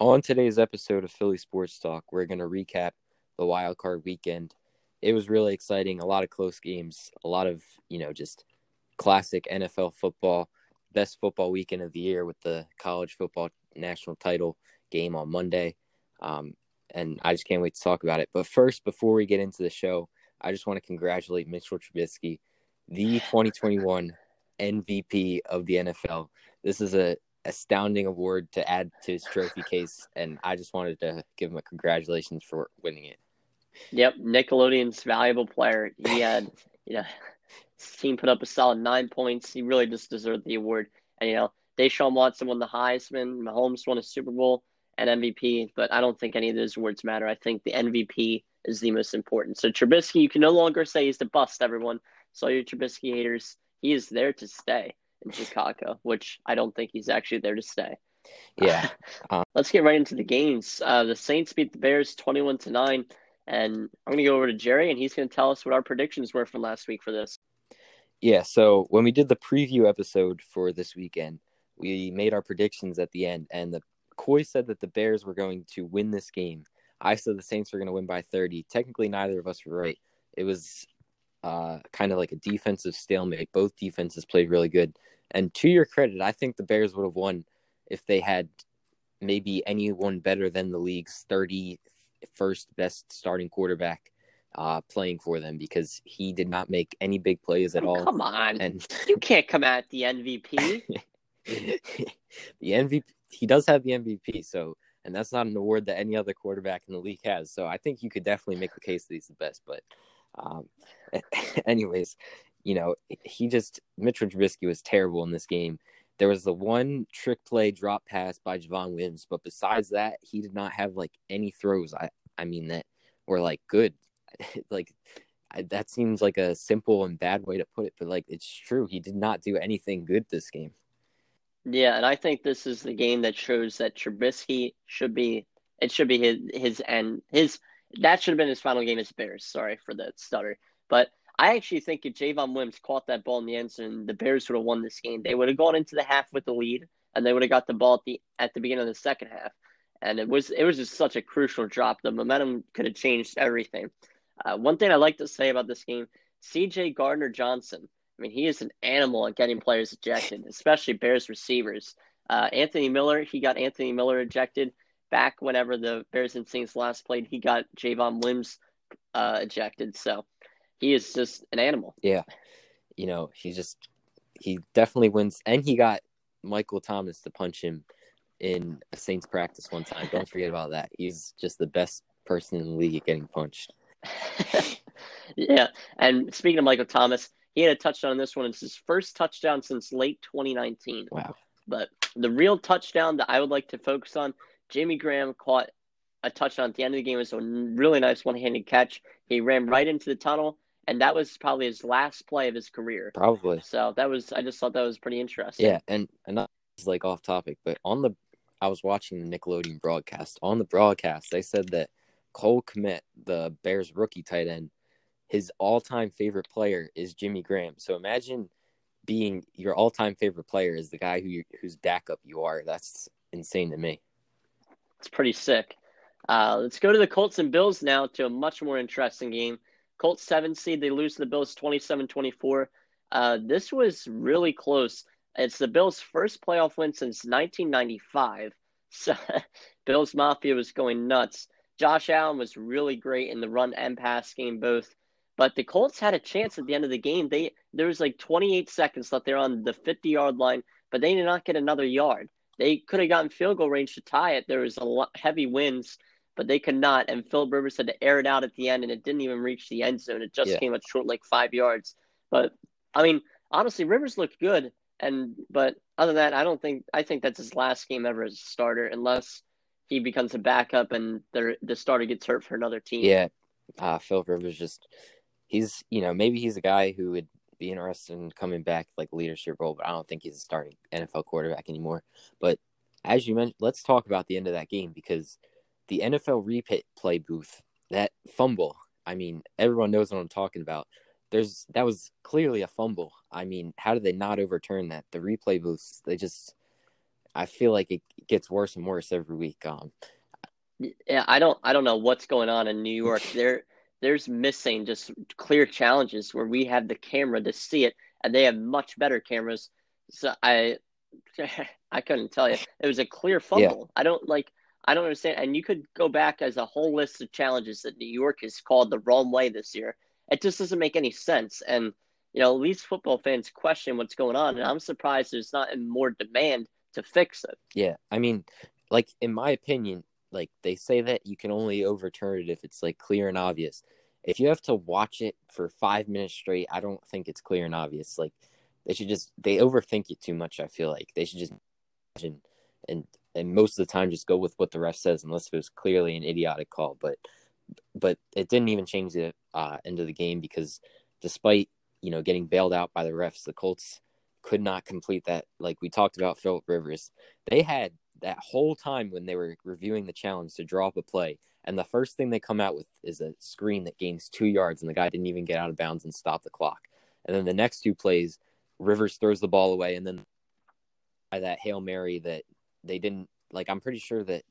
On today's episode of Philly Sports Talk, we're going to recap the wild card weekend. It was really exciting, a lot of close games, a lot of, you know, just classic NFL football, best football weekend of the year with the college football national title game on Monday. Um, and I just can't wait to talk about it. But first, before we get into the show, I just want to congratulate Mitchell Trubisky, the 2021 MVP of the NFL. This is a astounding award to add to his trophy case, and I just wanted to give him a congratulations for winning it. Yep, Nickelodeon's valuable player. He had, you know, his team put up a solid nine points. He really just deserved the award. And you know, Deshaun Watson won the Heisman, Mahomes won a Super Bowl and MVP, but I don't think any of those awards matter. I think the MVP is the most important. So Trubisky, you can no longer say he's the bust, everyone. So your Trubisky haters, he is there to stay in Chicago, which I don't think he's actually there to stay. Yeah. Um, Let's get right into the games. Uh, the Saints beat the Bears 21 to 9. And I'm going to go over to Jerry, and he's going to tell us what our predictions were from last week for this. Yeah. So when we did the preview episode for this weekend, we made our predictions at the end, and the Coy said that the Bears were going to win this game. I said the Saints were going to win by 30. Technically, neither of us were right. It was uh, kind of like a defensive stalemate. Both defenses played really good. And to your credit, I think the Bears would have won if they had maybe anyone better than the league's 31st best starting quarterback uh, playing for them because he did not make any big plays at oh, all. Come on. And you can't come at the MVP. the MVP, he does have the MVP. So, and that's not an award that any other quarterback in the league has. So I think you could definitely make the case that he's the best. But, um, anyways, you know, he just Mitchell Trubisky was terrible in this game. There was the one trick play drop pass by Javon Wims, but besides that, he did not have like any throws. I I mean that were like good. like I, that seems like a simple and bad way to put it, but like it's true. He did not do anything good this game. Yeah, and I think this is the game that shows that Trubisky should be. It should be his his and his. That should have been his final game as Bears. Sorry for the stutter, but I actually think if Javon Wims caught that ball in the end zone, the Bears would have won this game. They would have gone into the half with the lead, and they would have got the ball at the at the beginning of the second half. And it was it was just such a crucial drop. The momentum could have changed everything. Uh, one thing I like to say about this game, C.J. Gardner Johnson. I mean, he is an animal at getting players ejected, especially Bears receivers. Uh, Anthony Miller, he got Anthony Miller ejected back whenever the Bears and Saints last played. He got Javon Wims uh, ejected. So he is just an animal. Yeah. You know, he just he definitely wins and he got Michael Thomas to punch him in a Saints practice one time. Don't forget about that. He's just the best person in the league at getting punched. yeah. And speaking of Michael Thomas, he had a touchdown on this one. It's his first touchdown since late 2019. Wow. But the real touchdown that I would like to focus on, Jimmy Graham caught a touchdown at the end of the game. It was a really nice one handed catch. He ran right into the tunnel and that was probably his last play of his career. Probably. So that was I just thought that was pretty interesting. Yeah, and and that's like off topic, but on the I was watching the Nickelodeon broadcast. On the broadcast, they said that Cole Kmet, the Bears rookie tight end, his all-time favorite player is Jimmy Graham. So imagine being your all-time favorite player is the guy who you, whose backup you are. That's insane to me. It's pretty sick. Uh, let's go to the Colts and Bills now to a much more interesting game. Colts seven seed. They lose to the Bills 27-24. Uh, this was really close. It's the Bills' first playoff win since 1995. So Bills Mafia was going nuts. Josh Allen was really great in the run and pass game both. But the Colts had a chance at the end of the game. They there was like 28 seconds left. They're on the 50 yard line, but they did not get another yard. They could have gotten field goal range to tie it. There was a lot, heavy winds but they could not. And Phil Rivers had to air it out at the end, and it didn't even reach the end zone. It just yeah. came up short, like five yards. But I mean, honestly, Rivers looked good, and but other than that, I don't think I think that's his last game ever as a starter, unless he becomes a backup and the the starter gets hurt for another team. Yeah, uh, Phil Rivers just he's you know maybe he's a guy who would be interested in coming back like leadership role, but I don't think he's a starting NFL quarterback anymore. But as you mentioned, let's talk about the end of that game because the NFL replay booth, that fumble. I mean, everyone knows what I'm talking about. There's that was clearly a fumble. I mean, how did they not overturn that? The replay booths, they just I feel like it gets worse and worse every week. Um, yeah, I don't I don't know what's going on in New York. there there's missing just clear challenges where we have the camera to see it, and they have much better cameras. So I I couldn't tell you. It was a clear fumble. Yeah. I don't like I don't understand. And you could go back as a whole list of challenges that New York has called the wrong way this year. It just doesn't make any sense. And you know, these football fans question what's going on, and I'm surprised there's not more demand to fix it. Yeah, I mean, like in my opinion, like they say that you can only overturn it if it's like clear and obvious. If you have to watch it for five minutes straight, I don't think it's clear and obvious. Like they should just they overthink it too much. I feel like they should just and and and most of the time just go with what the ref says unless it was clearly an idiotic call. But but it didn't even change the uh, end of the game because despite you know getting bailed out by the refs, the Colts could not complete that. Like we talked about Philip Rivers, they had that whole time when they were reviewing the challenge to draw up a play. And the first thing they come out with is a screen that gains two yards, and the guy didn't even get out of bounds and stop the clock. And then the next two plays, Rivers throws the ball away, and then by that hail mary that they didn't like. I'm pretty sure that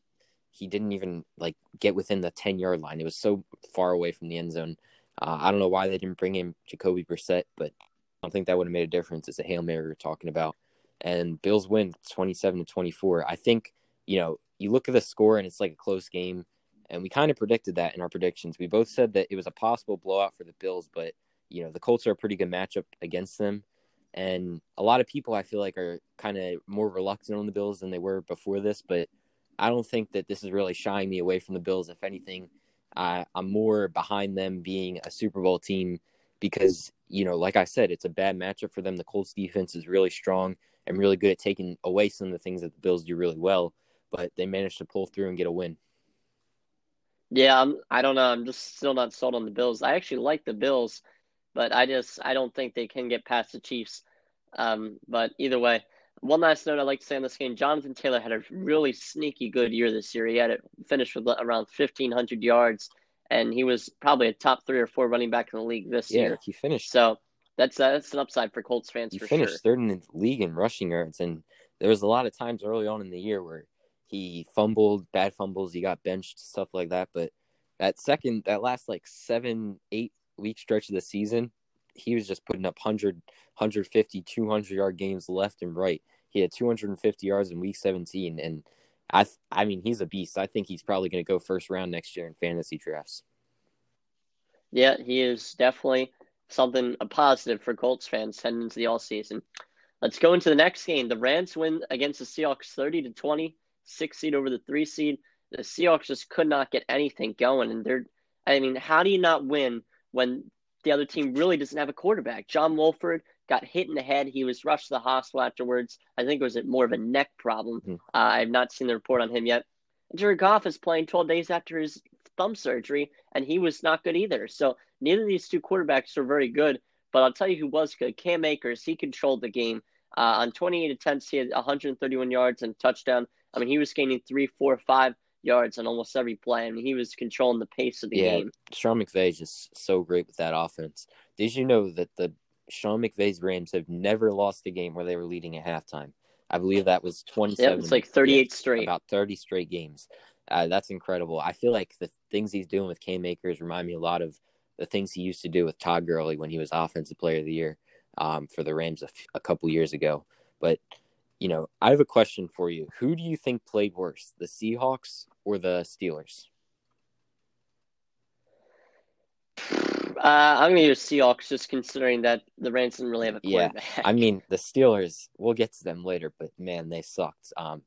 he didn't even like get within the ten yard line. It was so far away from the end zone. Uh, I don't know why they didn't bring in Jacoby Brissett, but I don't think that would have made a difference. It's a hail mary we're talking about and Bills win 27 to 24. I think, you know, you look at the score and it's like a close game. And we kind of predicted that in our predictions. We both said that it was a possible blowout for the Bills, but, you know, the Colts are a pretty good matchup against them. And a lot of people, I feel like, are kind of more reluctant on the Bills than they were before this. But I don't think that this is really shying me away from the Bills. If anything, I, I'm more behind them being a Super Bowl team because, you know, like I said, it's a bad matchup for them. The Colts defense is really strong and really good at taking away some of the things that the Bills do really well, but they managed to pull through and get a win. Yeah, I'm, I don't know. I'm just still not sold on the Bills. I actually like the Bills, but I just I don't think they can get past the Chiefs. Um, but either way, one last note I'd like to say on this game: Jonathan Taylor had a really sneaky good year this year. He had it finished with around 1,500 yards, and he was probably a top three or four running back in the league this yeah, year. he finished. So that's that's an upside for Colts fans. He finished sure. third in the league in rushing yards, and there was a lot of times early on in the year where he fumbled, bad fumbles, he got benched, stuff like that. But that second, that last like seven, eight week stretch of the season, he was just putting up 100, 150, 200 yard games left and right. He had 250 yards in week 17, and I, I mean, he's a beast. I think he's probably going to go first round next year in fantasy drafts. Yeah, he is definitely something a positive for Colts fans heading into the all season. Let's go into the next game. The Rams win against the Seahawks 30 to 20, six seed over the three seed. The Seahawks just could not get anything going. And they're, I mean, how do you not win when the other team really doesn't have a quarterback? John Wolford got hit in the head. He was rushed to the hospital afterwards. I think it was more of a neck problem. Mm-hmm. Uh, I have not seen the report on him yet. Jared Goff is playing 12 days after his thumb surgery, and he was not good either. So neither of these two quarterbacks are very good. But I'll tell you who was good. Cam Akers, he controlled the game. Uh, on 28 attempts, he had 131 yards and touchdown. I mean, he was gaining three, four, five yards on almost every play. I mean, he was controlling the pace of the yeah, game. Sean McVay is just so great with that offense. Did you know that the Sean McVay's Rams have never lost a game where they were leading at halftime? I believe that was 27. Yeah, it's like 38 straight. About 30 straight games. Uh, that's incredible. I feel like the things he's doing with Cam Akers remind me a lot of the things he used to do with Todd Gurley when he was Offensive Player of the Year um, for the Rams a, f- a couple years ago. But you know, I have a question for you. Who do you think played worse, the Seahawks or the Steelers? Uh, I'm going to use Seahawks just considering that the Rams didn't really have a quarterback. Yeah, I mean, the Steelers, we'll get to them later, but man, they sucked. Um,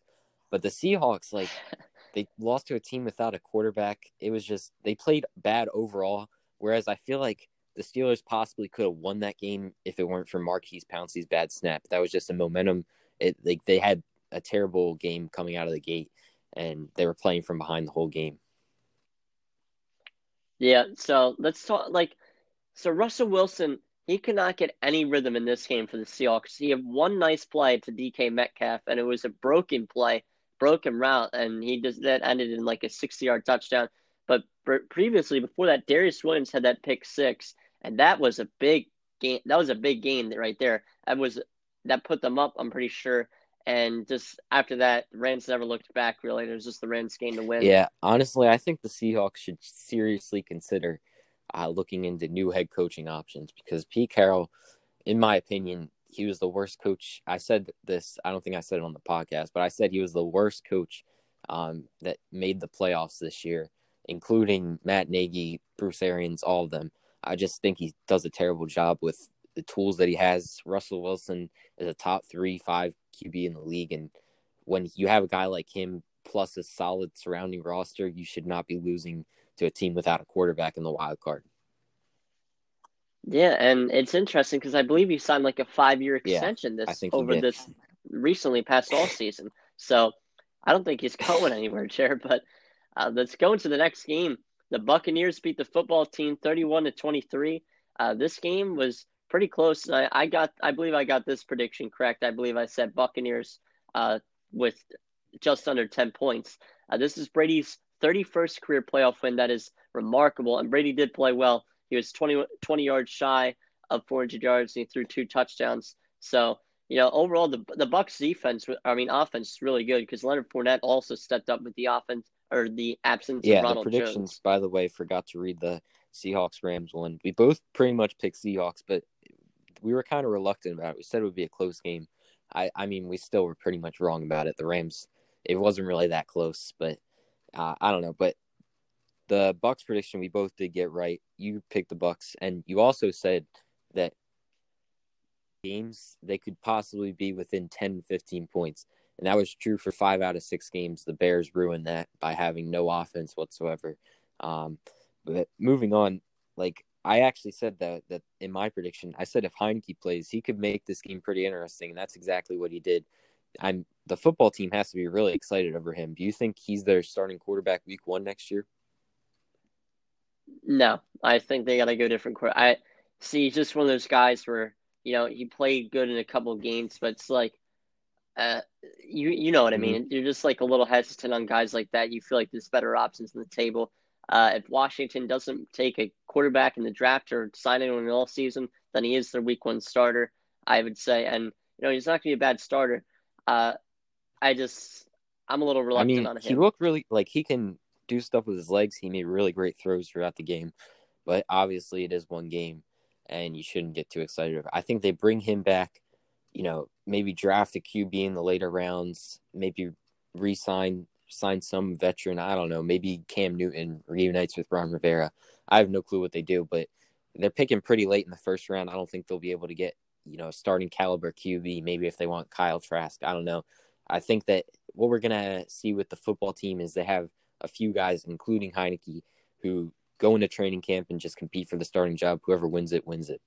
but the Seahawks, like, they lost to a team without a quarterback. It was just, they played bad overall. Whereas I feel like the Steelers possibly could have won that game if it weren't for Maurkice Pouncey's bad snap. That was just a momentum. It, like, they had a terrible game coming out of the gate, and they were playing from behind the whole game. Yeah, so let's talk like so Russell Wilson, he could not get any rhythm in this game for the Seahawks. He had one nice play to DK Metcalf, and it was a broken play, broken route, and he just that ended in like a sixty yard touchdown. But previously, before that, Darious Williams had that pick six, and that was a big game. That was a big game right there. That was that put them up. I'm pretty sure. And just after that, Rams never looked back. Really, it was just the Rams game to win. Yeah, honestly, I think the Seahawks should seriously consider uh, looking into new head coaching options because Pete Carroll, in my opinion, he was the worst coach. I said this. I don't think I said it on the podcast, but I said he was the worst coach um, that made the playoffs this year, including Matt Nagy, Bruce Arians, all of them. I just think he does a terrible job with the tools that he has. Russell Wilson is a top three, five QB in the league, and when you have a guy like him plus a solid surrounding roster, you should not be losing to a team without a quarterback in the wild card. Yeah, and it's interesting because I believe he signed like a five-year extension yeah, this over this recently past all season. So I don't think he's going anywhere, Jared. But uh, let's go into the next game. The Buccaneers beat the football team thirty-one to twenty-three. Uh, this game was pretty close. I, I, got, I believe, I got this prediction correct. I believe I said Buccaneers uh, with just under ten points. Uh, this is Brady's 31st career playoff win. That is remarkable. And Brady did play well. He was 20, 20 yards shy of 400 yards, and he threw two touchdowns. So, you know, overall, the the Bucks defense, I mean, offense is really good because Leonard Fournette also stepped up with the offense or the absence yeah, of Ronald the predictions, Jones. by the way, forgot to read the Seahawks Rams one. We both pretty much picked Seahawks, but we were kind of reluctant about it. We said it would be a close game. I, I mean, we still were pretty much wrong about it. The Rams, it wasn't really that close, but uh, I don't know, but the Bucks prediction we both did get right. You picked the Bucks, and you also said that games they could possibly be within 10 15 points and that was true for five out of six games the bears ruined that by having no offense whatsoever um, but moving on like i actually said that that in my prediction i said if Heinicke plays he could make this game pretty interesting and that's exactly what he did I'm the football team has to be really excited over him. Do you think he's their starting quarterback week one next year? No, I think they got to go different. I see. He's just one of those guys where you know he played good in a couple games, but it's like, uh, you you know what I mean. Mm-hmm. You're just like a little hesitant on guys like that. You feel like there's better options on the table. Uh, if Washington doesn't take a quarterback in the draft or sign anyone all season, then he is their week one starter. I would say, and you know he's not going to be a bad starter. Uh, I just I'm a little reluctant I mean, on him. He looked really like he can do stuff with his legs. He made really great throws throughout the game, but obviously it is one game, and you shouldn't get too excited. I think they bring him back. You know, maybe draft a QB in the later rounds. Maybe re-sign sign some veteran. I don't know. Maybe Cam Newton reunites with Ron Rivera. I have no clue what they do, but they're picking pretty late in the first round. I don't think they'll be able to get you know, starting caliber QB. Maybe if they want Kyle Trask, I don't know. I think that what we're gonna see with the football team is they have a few guys, including Heinicke, who go into training camp and just compete for the starting job. Whoever wins it, wins it.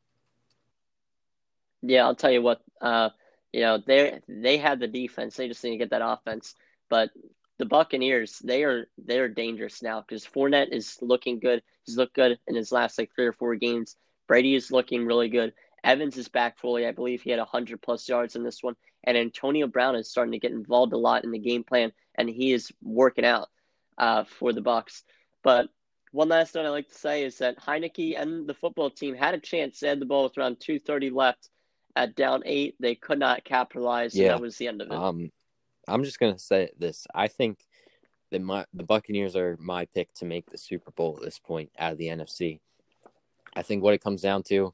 Yeah, I'll tell you what. Uh, you know, they they have the defense. They just need to get that offense. But the Buccaneers, they are they are dangerous now because Fournette is looking good. He's looked good in his last like three or four games. Brady is looking really good. Evans is back fully. I believe he had 100 plus yards in this one. And Antonio Brown is starting to get involved a lot in the game plan, and he is working out uh, for the Bucks. But one last note I like to say is that Heinicke and the football team had a chance. They had the ball with around 2:30 left at down eight. They could not capitalize. Yeah, that was the end of it. Um, I'm just gonna say this. I think that my the Buccaneers are my pick to make the Super Bowl at this point out of the NFC. I think what it comes down to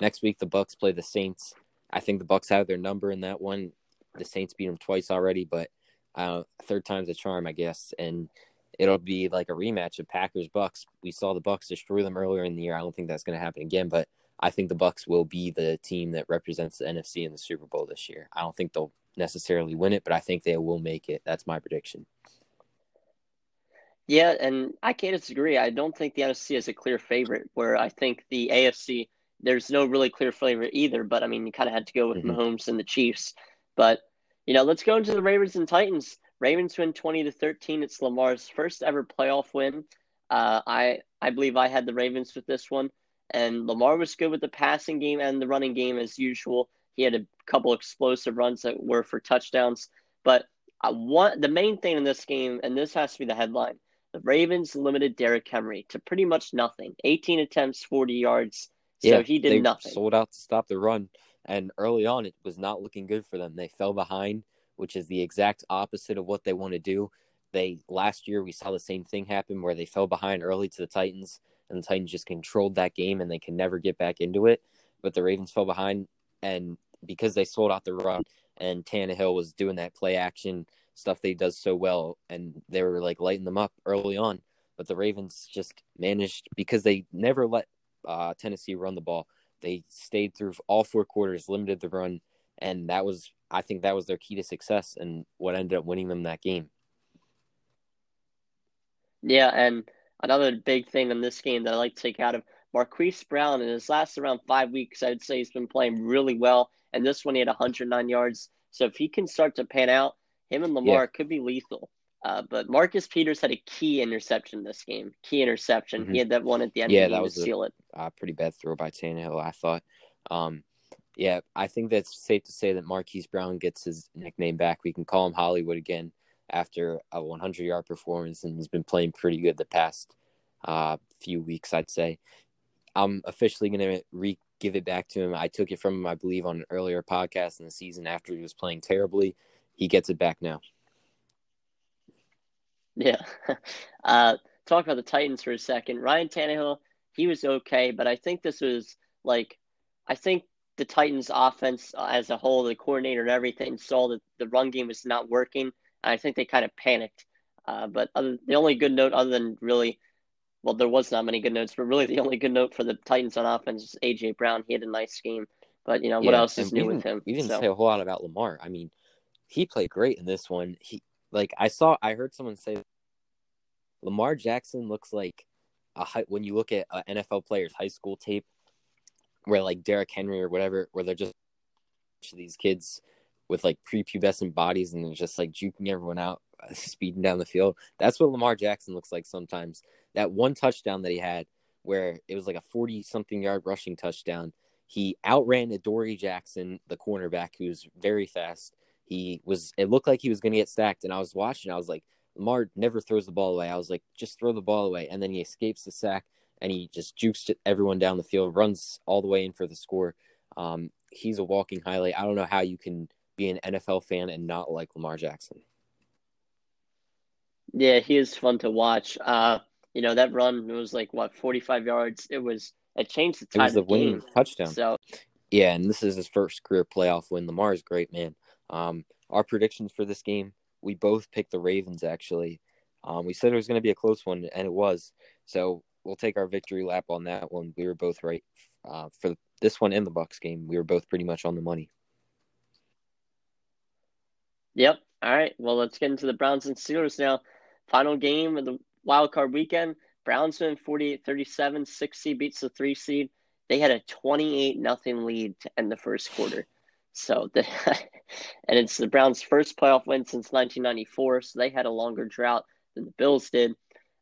next week the Bucks play the Saints. I think the Bucks have their number in that one. The Saints beat them twice already, but uh, third time's a charm, I guess. And it'll be like a rematch of Packers Bucks. We saw the Bucks destroy them earlier in the year. I don't think that's going to happen again, but I think the Bucks will be the team that represents the NFC in the Super Bowl this year. I don't think they'll necessarily win it, but I think they will make it. That's my prediction. Yeah, and I can't disagree. I don't think the NFC is a clear favorite, where I think the AFC, there's no really clear favorite either. But I mean, you kind of had to go with mm-hmm. Mahomes and the Chiefs. But, you know, let's go into the Ravens and Titans. Ravens win 20 to 13. It's Lamar's first ever playoff win. Uh, I I believe I had the Ravens with this one, and Lamar was good with the passing game and the running game as usual. He had a couple explosive runs that were for touchdowns, but I want the main thing in this game, and this has to be the headline. The Ravens limited Derrick Henry to pretty much nothing. 18 attempts, 40 yards. So yeah, he did nothing. Sold out to stop the run. And early on, it was not looking good for them. They fell behind which is the exact opposite of what they want to do. They last year we saw the same thing happen where they fell behind early to the Titans and the Titans just controlled that game and they can never get back into it. But the Ravens fell behind and because they sold out the run and Tannehill was doing that play action stuff they does so well and they were like lighting them up early on. But the Ravens just managed because they never let uh, Tennessee run the ball. They stayed through all four quarters, limited the run, and that was I think that was their key to success and what ended up winning them that game. Yeah, and another big thing in this game that I like to take out of Marquise Brown in his last around five weeks, I'd say he's been playing really well. And this one he had 109 yards. So if he can start to pan out, him and Lamar yeah. could be lethal. Uh, but Marcus Peters had a key interception this game. Key interception. Mm-hmm. He had that one at the end yeah, of the game that was to seal it. A pretty bad throw by Tannehill, I thought. Um, yeah, I think that's safe to say that Marquise Brown gets his nickname back. We can call him Hollywood again after a 100 yard performance, and he's been playing pretty good the past uh, few weeks, I'd say. I'm officially going to re give it back to him. I took it from him, I believe, on an earlier podcast in the season after he was playing terribly. He gets it back now. Yeah. Uh, talk about the Titans for a second. Ryan Tannehill, he was okay, but I think this was like, I think the Titans' offense as a whole, the coordinator and everything, saw that the run game was not working. I think they kind of panicked. Uh, but other, the only good note, other than really, well, there was not many good notes, but really the only good note for the Titans on offense is AJ Brown. He had a nice game. But you know what else is new with him? We didn't so. say a whole lot about Lamar. I mean, he played great in this one. He like I saw, I heard someone say Lamar Jackson looks like a high, when you look at uh, NFL players' high school tape, where like Derrick Henry or whatever, where they're just these kids with like prepubescent bodies and just like juking everyone out, uh, speeding down the field. That's what Lamar Jackson looks like sometimes. That one touchdown that he had, where it was like a forty-something yard rushing touchdown, he outran Adoree Jackson, the cornerback, who's very fast. He was. It looked like he was going to get stacked, and I was watching. I was like, Lamar never throws the ball away. I was like, just throw the ball away. And then he escapes the sack and he just jukes everyone down the field, runs all the way in for the score. Um, he's a walking highlight. I don't know how you can be an NFL fan and not like Lamar Jackson. Yeah, he is fun to watch. Uh, you know, that run was like what, 45 yards. It was, it changed the time. It was the winning touchdown. So, yeah, and this is his first career playoff win. Lamar is great, man. Um, our predictions for this game we both picked the Ravens actually. Um, we said it was going to be a close one, and it was. So we'll take our victory lap on that one. We were both right uh, for this one and the Bucks game. We were both pretty much on the money. Yep. All right. Well, let's get into the Browns and Steelers now. Final game of the wild card weekend. Browns win 48-37. Six seed beats the three seed. They had a 28 nothing lead to end the first quarter. So the and it's the Browns' first playoff win since 1994. So they had a longer drought than the Bills did.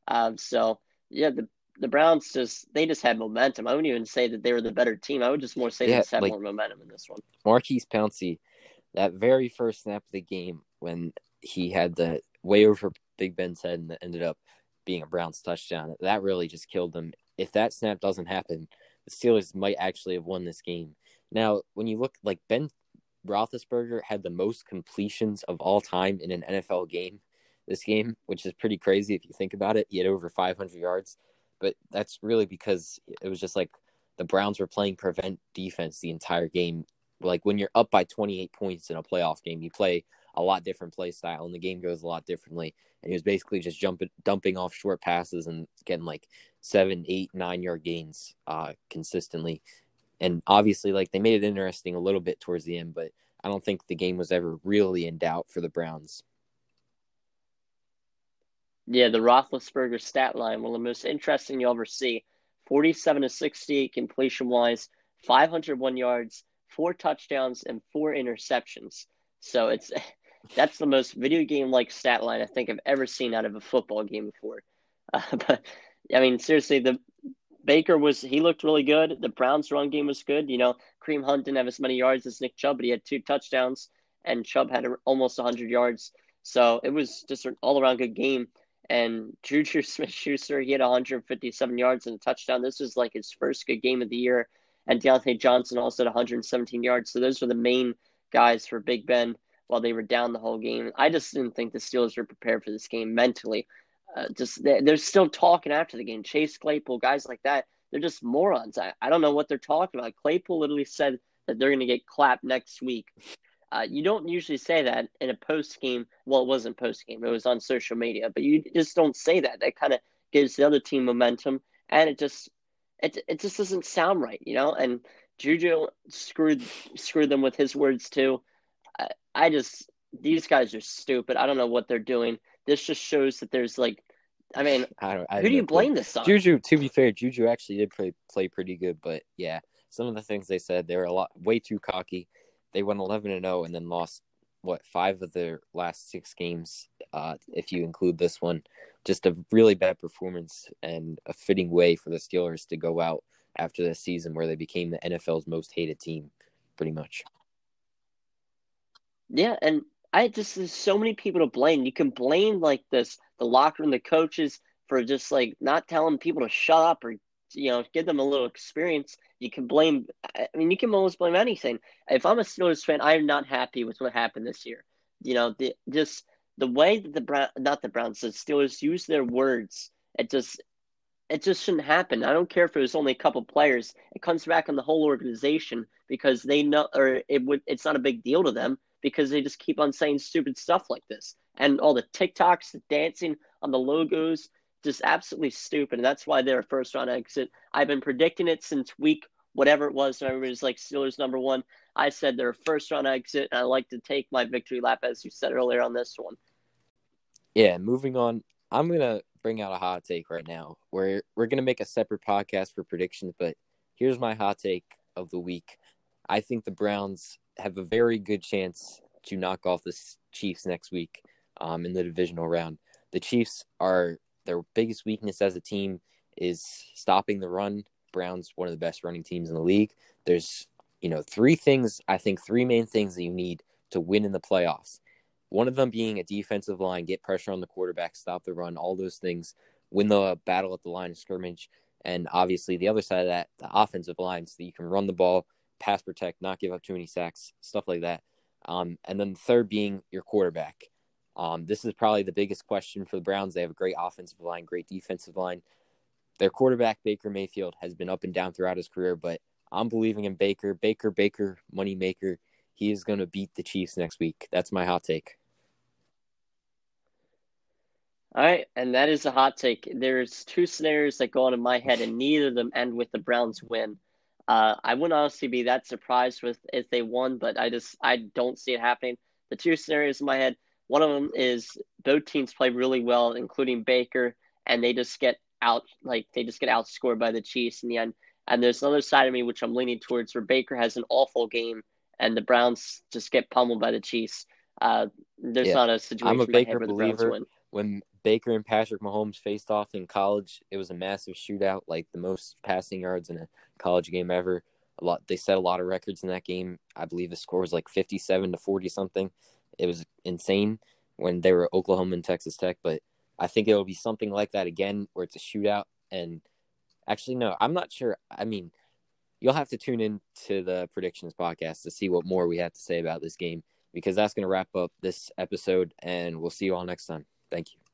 Um, so yeah, the the Browns just they just had momentum. I wouldn't even say that they were the better team. I would just more say yeah, they just had like, more momentum in this one. Maurkice Pouncey, that very first snap of the game when he had the way over Big Ben's head and ended up being a Browns touchdown, that really just killed them. If that snap doesn't happen, the Steelers might actually have won this game. Now, when you look like Ben Roethlisberger had the most completions of all time in an NFL game this game, which is pretty crazy if you think about it. He had over 500 yards, but that's really because it was just like the Browns were playing prevent defense the entire game. Like when you're up by 28 points in a playoff game, you play a lot different play style, and the game goes a lot differently. And he was basically just jumping, dumping off short passes and getting like seven, eight, nine yard gains uh, consistently and obviously like they made it interesting a little bit towards the end, but I don't think the game was ever really in doubt for the Browns. Yeah, the Roethlisberger stat line, one of the most interesting you'll ever see. 47 to 68 completion wise, 501 yards, four touchdowns, and four interceptions. So it's that's the most video game like stat line I think I've ever seen out of a football game before. Uh, but I mean, seriously, the Baker was he looked really good. The Browns' run game was good. You know, Kareem Hunt didn't have as many yards as Nick Chubb, but he had two touchdowns, and Chubb had almost 100 yards. So it was just an all-around good game. And Juju Smith-Schuster, he had 157 yards and a touchdown. This was like his first good game of the year. And Diontae Johnson also had 117 yards. So those were the main guys for Big Ben. while they were down the whole game. I just didn't think the Steelers were prepared for this game mentally. Uh, just they're still talking after the game. Chase Claypool, guys like that, they're just morons. I, I don't know what they're talking about. Claypool literally said that they're going to get clapped next week. Uh, you don't usually say that in a post game. Well, it wasn't post game; it was on social media. But you just don't say that. That kind of gives the other team momentum, and it just it it just doesn't sound right, you know. And Juju screwed screwed them with his words too. I, I just these guys are stupid. I don't know what they're doing. This just shows that there's like, I mean, I don't, I who do you blame this on? Juju. To be fair, Juju actually did play play pretty good, but yeah, some of the things they said they were a lot way too cocky. They went eleven and zero and then lost what five of their last six games, uh, if you include this one. Just a really bad performance and a fitting way for the Steelers to go out after the season where they became the NFL's most hated team, pretty much. Yeah, and I just there's so many people to blame. You can blame like this the locker room, the coaches for just like not telling people to shut up or you know give them a little experience. You can blame. I mean, you can almost blame anything. If I'm a Steelers fan, I'm not happy with what happened this year. You know, the, just the way that the Brown, not the Browns, the Steelers use their words. It just it just shouldn't happen. I don't care if it was only a couple players. It comes back on the whole organization because they know, or it would. It's not a big deal to them because they just keep on saying stupid stuff like this, and all the TikToks, the dancing on the logos, just absolutely stupid. And that's why they're a first round exit. I've been predicting it since week whatever it was. And everybody's like Steelers number one. I said they're a first round exit, and I like to take my victory lap as you said earlier on this one. Yeah, moving on. I'm gonna bring out a hot take right now. We're we're gonna make a separate podcast for predictions, but here's my hot take of the week. I think the Browns have a very good chance to knock off the Chiefs next week um, in the divisional round. The Chiefs are their biggest weakness as a team is stopping the run. Browns one of the best running teams in the league. There's you know three things I think three main things that you need to win in the playoffs. One of them being a defensive line, get pressure on the quarterback, stop the run, all those things, win the battle at the line of scrimmage. And obviously, the other side of that, the offensive line, so that you can run the ball, pass protect, not give up too many sacks, stuff like that. Um, and then the third being your quarterback. Um, this is probably the biggest question for the Browns. They have a great offensive line, great defensive line. Their quarterback, Baker Mayfield, has been up and down throughout his career, but I'm believing in Baker. Baker, Baker, money maker. He is going to beat the Chiefs next week. That's my hot take. All right, and that is a hot take. There's two scenarios that go on in my head, and neither of them end with the Browns win. Uh, I wouldn't honestly be that surprised with if they won, but I just I don't see it happening. The two scenarios in my head, one of them is both teams play really well, including Baker, and they just get out like they just get outscored by the Chiefs in the end. And there's another side of me which I'm leaning towards where Baker has an awful game and the Browns just get pummeled by the Chiefs. Uh, there's yeah. not a situation I'm a Baker believer. When Baker and Patrick Mahomes faced off in college, it was a massive shootout, like the most passing yards in a college game ever. A lot they set a lot of records in that game. I believe the score was like 57 to 40 something. It was insane when they were Oklahoma and Texas Tech, but I think it will be something like that again where it's a shootout and actually no, I'm not sure. I mean, you'll have to tune in to the predictions podcast to see what more we have to say about this game because that's going to wrap up this episode and we'll see you all next time. Thank you.